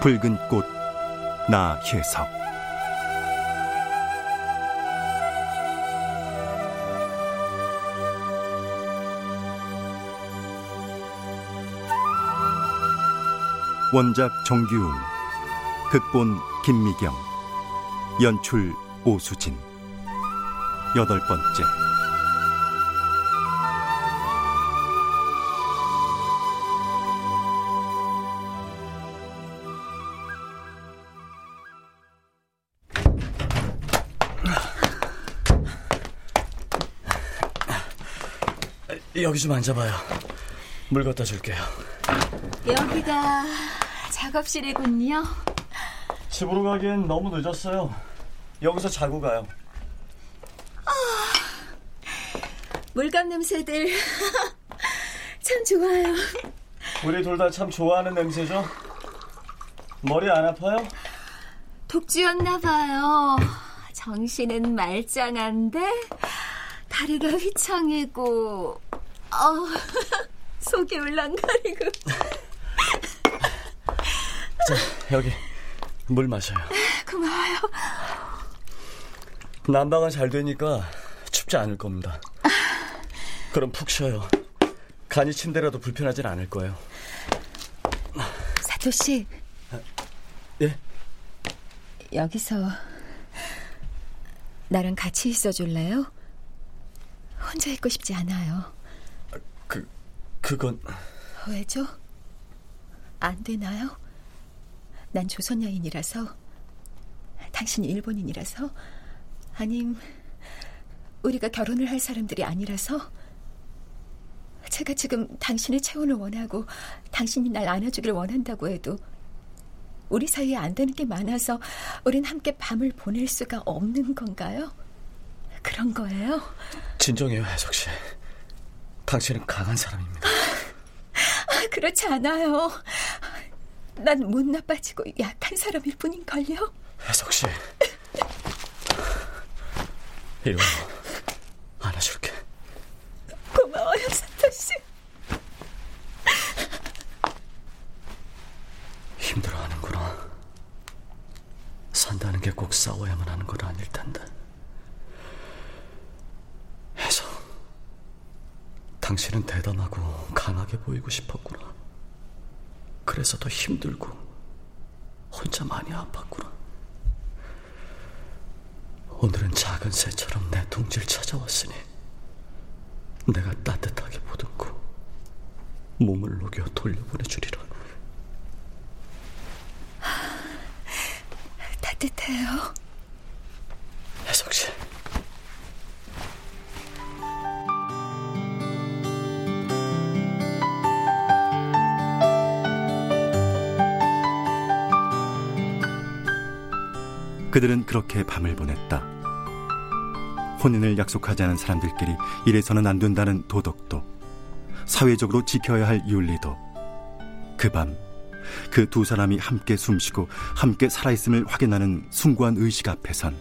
붉은 꽃 나혜석. 원작 정규웅 극본 김미경 연출 오수진. 여덟 번째 여기 좀 앉아봐요. 물 갖다 줄게요. 여기가 작업실이군요. 집으로 가기엔 너무 늦었어요. 여기서 자고 가요. 물감 냄새들 참 좋아요. 우리 둘 다 참 좋아하는 냄새죠? 머리 안 아파요? 독주였나 봐요. 정신은 말짱한데 다리가 휘청이고 어, 속이 울렁거리고 자, 여기 물 마셔요. 고마워요. 난방은 잘 되니까 춥지 않을 겁니다. 그럼 푹 쉬어요. 간이 침대라도 불편하진 않을 거예요. 사토 씨. 예? 여기서 나랑 같이 있어 줄래요? 혼자 있고 싶지 않아요. 그 그건 왜죠? 안 되나요? 난 조선 여인이라서 당신이 일본인이라서 아님 우리가 결혼을 할 사람들이 아니라서 제가 지금 당신의 체온을 원하고 당신이 날 안아주길 원한다고 해도 우리 사이에 안 되는 게 많아서 우린 함께 밤을 보낼 수가 없는 건가요? 그런 거예요? 진정해요, 혜석 씨. 당신은 강한 사람입니다. 아, 그렇지 않아요. 난 못 나빠지고 약한 사람일 뿐인걸요. 혜석 씨. 이리 와. 안아줄게. 고마워요, 사토 씨. 힘들어하는구나. 산다는 게 꼭 싸워야만 하는 건 아닐 텐데. 해서 당신은 대담하고 강하게 보이고 싶었구나. 그래서 더 힘들고 혼자 많이 아팠구나. 오늘은 작은 새처럼 내 둥지를 찾아왔으니 내가 따뜻하게 보듬고 몸을 녹여 돌려보내주리라. 따뜻해요. 혜석 씨. 그들은 그렇게 밤을 보냈다. 혼인을 약속하지 않은 사람들끼리 이래서는 안 된다는 도덕도, 사회적으로 지켜야 할 윤리도, 그 밤, 그 두 사람이 함께 숨쉬고 함께 살아있음을 확인하는 숭고한 의식 앞에선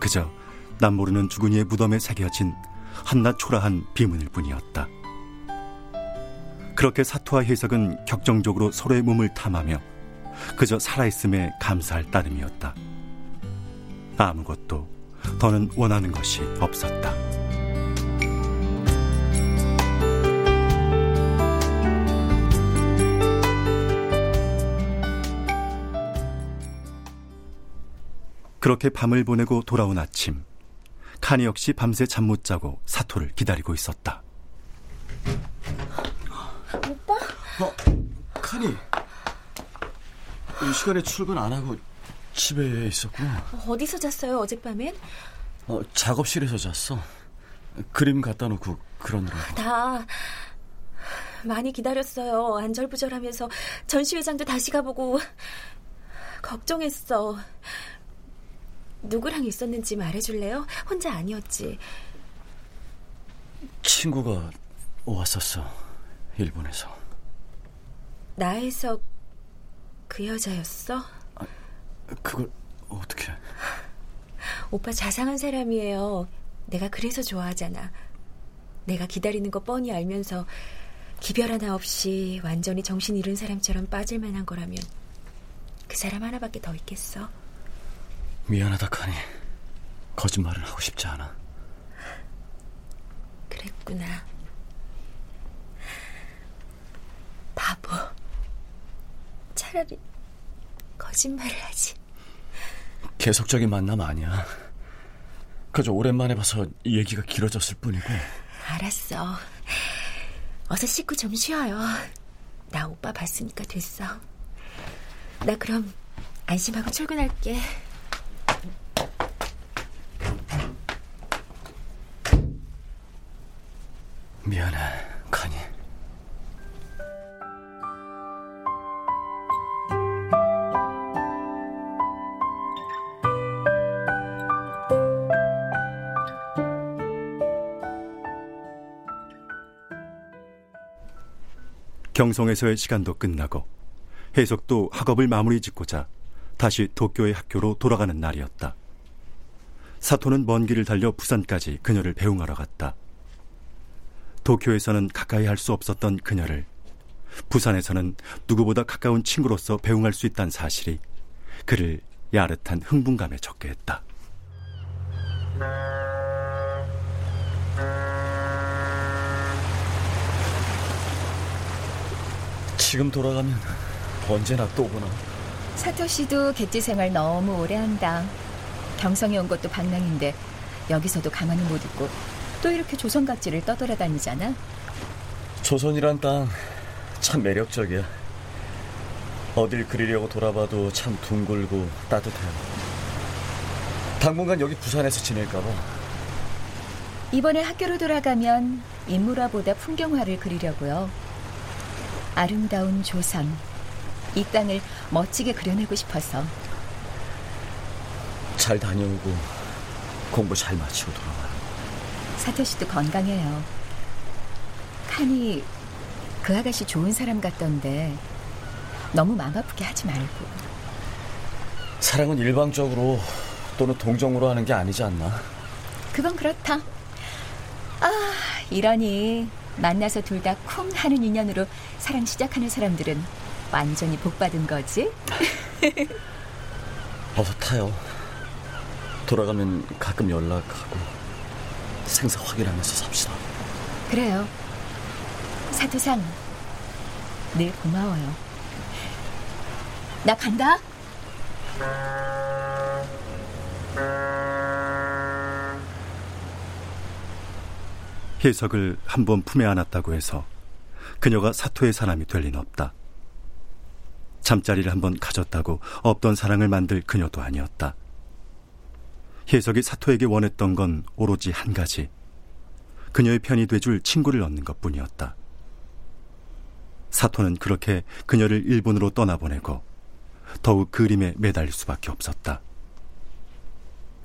그저 남 모르는 주근이의 무덤에 새겨진 한낱 초라한 비문일 뿐이었다. 그렇게 사토와 해석은 격정적으로 서로의 몸을 탐하며 그저 살아있음에 감사할 따름이었다. 아무것도 더는 원하는 것이 없었다. 그렇게 밤을 보내고 돌아온 아침, 카니 역시 밤새 잠 못 자고 사토를 기다리고 있었다. 오빠? 어, 카니. 이 시간에 출근 안 하고 집에 있었구나. 어디서 잤어요, 어젯밤엔? 어, 작업실에서 잤어. 그림 갖다 놓고 그러느라. 다 많이 기다렸어요. 안절부절하면서 전시회장도 다시 가보고 걱정했어. 누구랑 있었는지 말해줄래요? 혼자 아니었지. 친구가 왔었어. 일본에서. 나에서 그 여자였어? 그걸 어떻게? 오빠 자상한 사람이에요. 내가 그래서 좋아하잖아. 내가 기다리는 거 뻔히 알면서 기별 하나 없이 완전히 정신 잃은 사람처럼 빠질 만한 거라면 그 사람 하나밖에 더 있겠어. 미안하다, 카니. 거짓말은 하고 싶지 않아. 그랬구나. 바보. 차라리 거짓말을 하지. 계속적인 만남 아니야. 그저 오랜만에 봐서 얘기가 길어졌을 뿐이고. 알았어. 어서 씻고 좀 쉬어요. 나 오빠 봤으니까 됐어. 나 그럼 안심하고 출근할게. 미안해, 경성에서의 시간도 끝나고 해석도 학업을 마무리 짓고자 다시 도쿄의 학교로 돌아가는 날이었다. 사토는 먼 길을 달려 부산까지 그녀를 배웅하러 갔다. 도쿄에서는 가까이 할 수 없었던 그녀를 부산에서는 누구보다 가까운 친구로서 배웅할 수 있다는 사실이 그를 야릇한 흥분감에 적게 했다. 지금 돌아가면 언제나 또 보나. 사토 씨도 객지 생활 너무 오래 한다. 경성에 온 것도 방랑인데 여기서도 가만히 못 있고 또 이렇게 조선 각지를 떠돌아다니잖아. 조선이란 땅 참 매력적이야. 어딜 그리려고 돌아봐도 참 둥글고 따뜻해요. 당분간 여기 부산에서 지낼까봐. 이번에 학교로 돌아가면 인물화보다 풍경화를 그리려고요. 아름다운 조선, 이 땅을 멋지게 그려내고 싶어서. 잘 다녀오고 공부 잘 마치고 돌아와요. 사토 씨도 건강해요. 칸이 그 아가씨 좋은 사람 같던데 너무 마음 아프게 하지 말고. 사랑은 일방적으로 또는 동정으로 하는 게 아니지 않나? 그건 그렇다. 아, 이러니 만나서 둘 다 쿵 하는 인연으로 사랑 시작하는 사람들은 완전히 복받은 거지? 어서 타요. 돌아가면 가끔 연락하고 생사 확인하면서 삽시다. 그래요. 사토상, 늘 고마워요. 나 간다. 해석을 한번 품에 안았다고 해서 그녀가 사토의 사람이 될 리는 없다. 잠자리를 한번 가졌다고 없던 사랑을 만들 그녀도 아니었다. 해석이 사토에게 원했던 건 오로지 한 가지. 그녀의 편이 돼줄 친구를 얻는 것 뿐이었다. 사토는 그렇게 그녀를 일본으로 떠나보내고 더욱 그림에 매달릴 수밖에 없었다.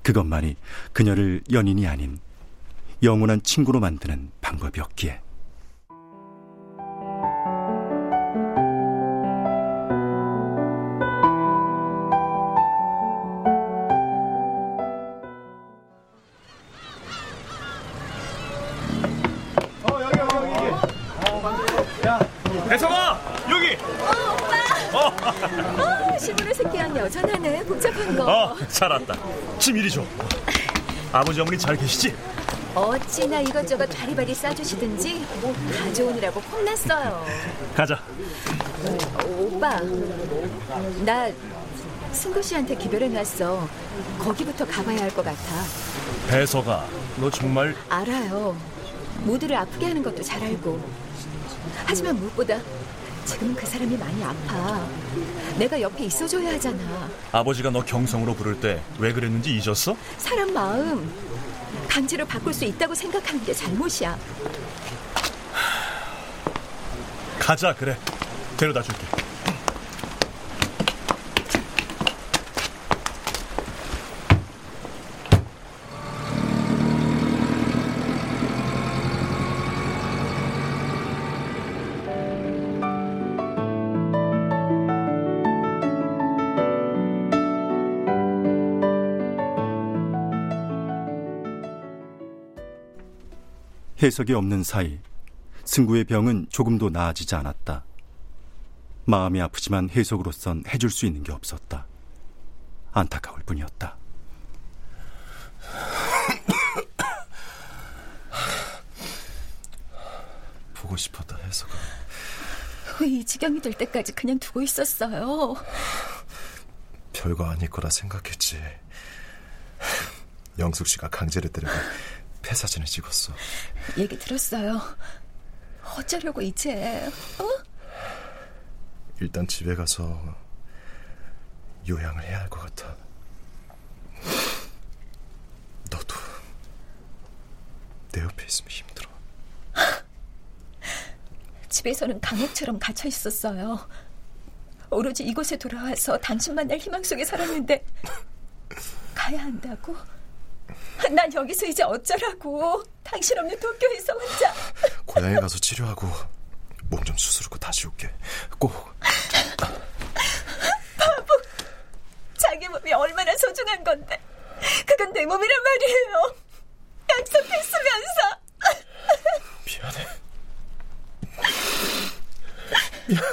그것만이 그녀를 연인이 아닌 영원한 친구로 만드는 방법이었기에. 대성아 여기 어, 시골에 새끼한 여전하네. 복잡한 거. 어잘 왔다 침 이리 줘 아버지 어머니 잘 계시지? 어찌나 이것저것 바리바리 싸주시든지 가져오느라고 혼났어요. 가자 오빠, 나 승구 씨한테 기별해놨어. 거기부터 가봐야 할 것 같아. 배서가 너 정말 알아요. 모두를 아프게 하는 것도 잘 알고. 하지만 무엇보다 지금은 그 사람이 많이 아파. 내가 옆에 있어줘야 하잖아. 아버지가 너 경성으로 부를 때 왜 그랬는지 잊었어? 사람 마음 강제로 바꿀 수 있다고 생각하는 게 잘못이야. 가자 그래 데려다 줄게 해석이 없는 사이 승구의 병은 조금도 나아지지 않았다. 마음이 아프지만 해석으로선 해줄 수 있는 게 없었다. 안타까울 뿐이었다. 보고 싶었다 왜이 지경이 될 때까지 그냥 두고 있었어요? 별거 아닐 거라 생각했지. 영숙 씨가 강제로 때려가 폐사진을 찍었어. 얘기 들었어요. 어쩌려고 이제? 어? 일단 집에 가서 요양을 해야 할 것 같아. 너도 내 옆에 있으면 힘들어. 집에서는 감옥처럼 갇혀 있었어요. 오로지 이곳에 돌아와서 당신 만날 희망 속에 살았는데 가야 한다고? 난 여기서 이제 어쩌라고? 당신 없는 도쿄에서 혼자. 고향에 가서 치료하고 몸 좀 수술하고 다시 올게. 꼭. 자기 몸이 얼마나 소중한 건데. 그건 내 몸이란 말이에요. 약속했으면서. 미안해. 피까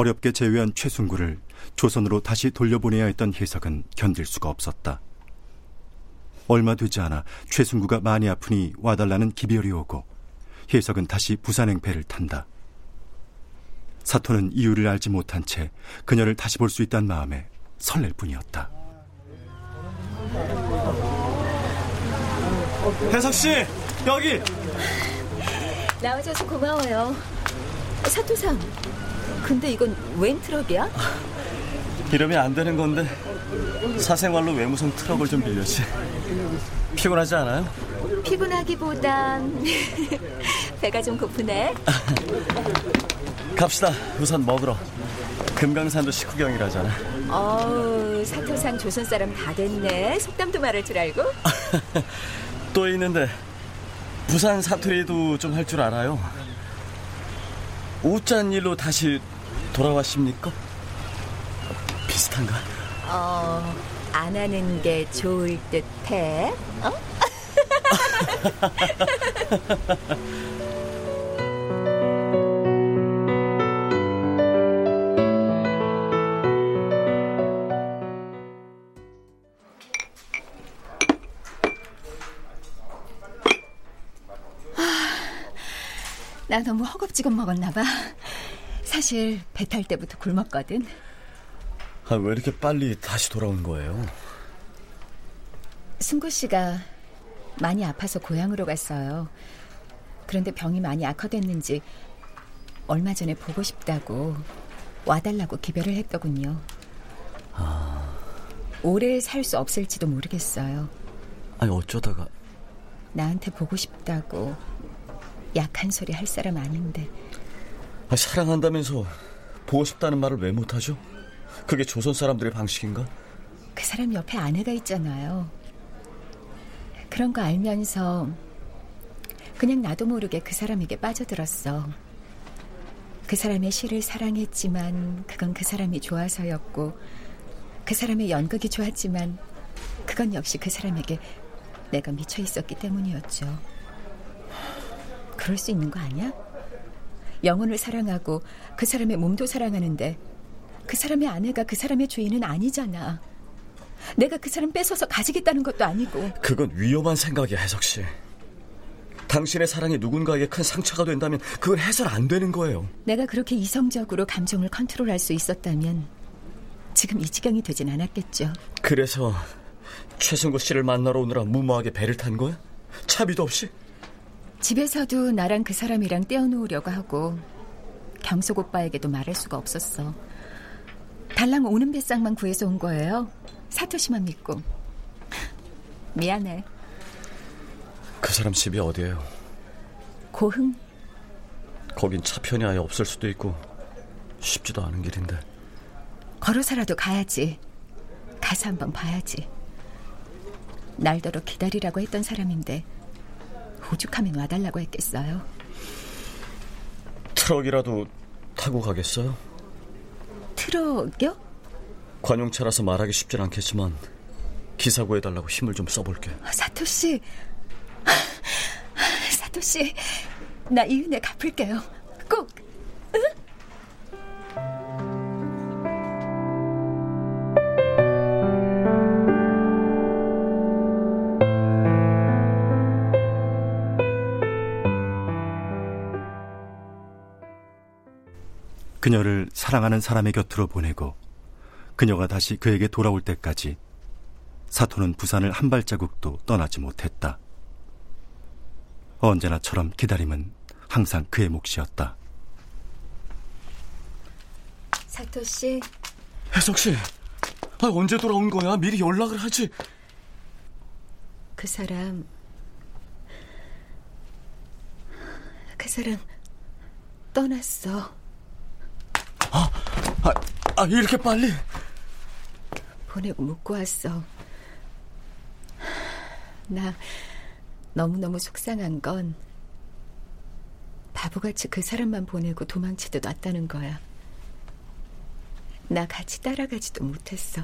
어렵게 제외한 최순구를 조선으로 다시 돌려보내야 했던 해석은 견딜 수가 없었다. 얼마 되지 않아 최순구가 많이 아프니 와달라는 기별이 오고 해석은 다시 부산행패를 탄다. 사토는 이유를 알지 못한 채 그녀를 다시 볼 수 있다는 마음에 설렐 뿐이었다. 해석 씨 여기 나와줘서 고마워요. 사토상. 근데 이건 웬 트럭이야? 이러면 안 되는 건데 사생활로 외무성 트럭을 좀 빌렸지. 피곤하지 않아요? 피곤하기보단 배가 좀 고프네. 갑시다. 우선 먹으러. 금강산도 식후경이라잖아. 어우, 사토상 조선 사람 다 됐네. 속담도 말할 줄 알고. 또 있는데 부산 사투리도 좀 할 줄 알아요. 옷잔 일로 다시 돌아왔습니까? 비슷한가? 어, 안 하는 게 좋을 듯해. 어? 나 너무 허겁지겁 먹었나 봐. 사실 배 탈 때부터 굶었거든. 아, 왜 이렇게 빨리 다시 돌아온 거예요? 승구 씨가 많이 아파서 고향으로 갔어요. 그런데 병이 많이 악화됐는지 얼마 전에 보고 싶다고 와달라고 기별을 했더군요. 아, 오래 살 수 없을지도 모르겠어요. 아니 어쩌다가 나한테 보고 싶다고 약한 소리 할 사람 아닌데 아, 사랑한다면서 보고 싶다는 말을 왜 못하죠? 그게 조선 사람들의 방식인가? 그 사람 옆에 아내가 있잖아요. 그런 거 알면서 그냥 나도 모르게 그 사람에게 빠져들었어. 그 사람의 시를 사랑했지만 그건 그 사람이 좋아서였고 그 사람의 연극이 좋았지만 그건 역시 그 사람에게 내가 미쳐 있었기 때문이었죠. 그럴 수 있는 거 아니야? 영혼을 사랑하고 그 사람의 몸도 사랑하는데 그 사람의 아내가 그 사람의 주인은 아니잖아. 내가 그 사람 뺏어서 가지겠다는 것도 아니고. 그건 위험한 생각이야, 혜석 씨. 당신의 사랑이 누군가에게 큰 상처가 된다면 그건 해설 안 되는 거예요. 내가 그렇게 이성적으로 감정을 컨트롤할 수 있었다면 지금 이 지경이 되진 않았겠죠. 그래서 최승구 씨를 만나러 오느라 무모하게 배를 탄 거야? 차비도 없이? 집에서도 나랑 그 사람이랑 떼어놓으려고 하고 경석 오빠에게도 말할 수가 없었어. 달랑 오는 뱃상만 구해서 온 거예요. 사토시만 믿고. 미안해. 그 사람 집이 어디예요? 고흥? 거긴 차편이 아예 없을 수도 있고 쉽지도 않은 길인데. 걸어서라도 가야지. 가서 한번 봐야지. 날더러 기다리라고 했던 사람인데 오죽하면 와달라고 했겠어요. 트럭이라도 타고 가겠어요? 트럭이요? 관용차라서 말하기 쉽진 않겠지만 기사 구해달라고 힘을 좀 써볼게. 사토 씨, 사토 씨, 나 이 은혜 갚을게요. 그녀를 사랑하는 사람의 곁으로 보내고 그녀가 다시 그에게 돌아올 때까지 사토는 부산을 한 발자국도 떠나지 못했다. 언제나처럼 기다림은 항상 그의 몫이었다. 사토 씨, 혜석 씨, 아, 언제 돌아온 거야? 미리 연락을 하지. 그 사람, 그 사람 떠났어. 아, 아, 아 이렇게 빨리? 보내고 묻고 왔어. 나 너무너무 속상한 건 바보같이 그 사람만 보내고 도망치듯 왔다는 거야. 나 같이 따라가지도 못했어.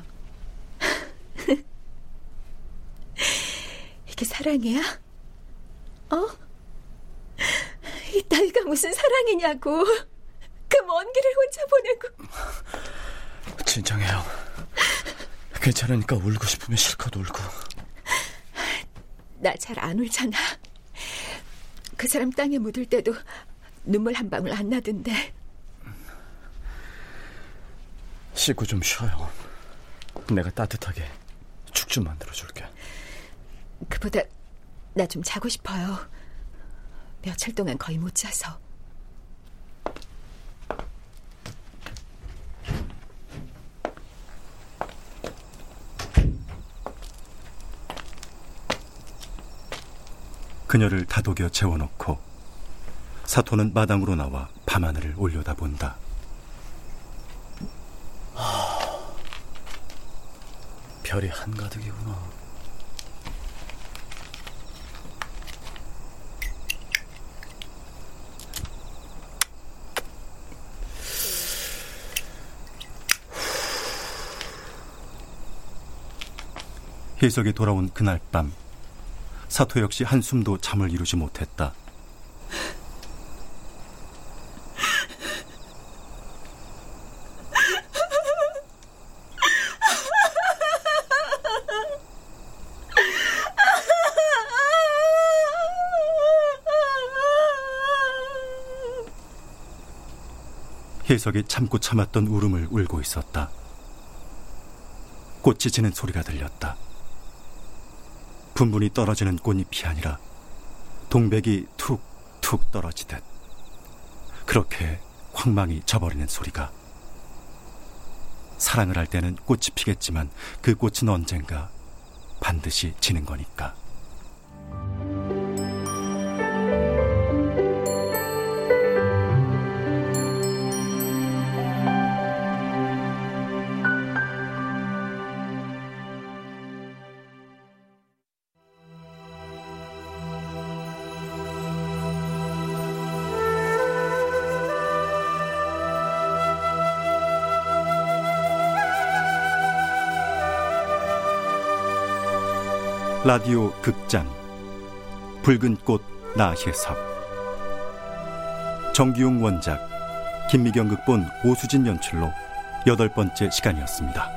이게 사랑이야? 어? 이 따위가 무슨 사랑이냐고. 그먼 길을 혼자 보내고. 진정해요. 괜찮으니까 울고 싶으면 실컷 울고. 나 잘 안 울잖아. 그 사람 땅에 묻을 때도 눈물 한 방울 안 나던데. 씻고 좀 쉬어요. 내가 따뜻하게 죽 좀 만들어줄게. 그보다 나 좀 자고 싶어요. 며칠 동안 거의 못 자서. 그녀를 다독여 재워놓고 사토는 마당으로 나와 밤하늘을 올려다본다. 별이 한가득이구나. 해석이 돌아온 그날 밤 사토 역시 한숨도 잠을 이루지 못했다. 해석이 참고 참았던 울음을 울고 있었다. 꽃이 지는 소리가 들렸다. 분분히 떨어지는 꽃잎이 아니라 동백이 툭툭 떨어지듯 그렇게 황망이 져버리는 소리가 사랑을 할 때는 꽃이 피겠지만 그 꽃은 언젠가 반드시 지는 거니까. 라디오 극장 붉은 꽃 나혜섭 정기용 원작 김미경 극본 오수진 연출로 여덟 번째 시간이었습니다.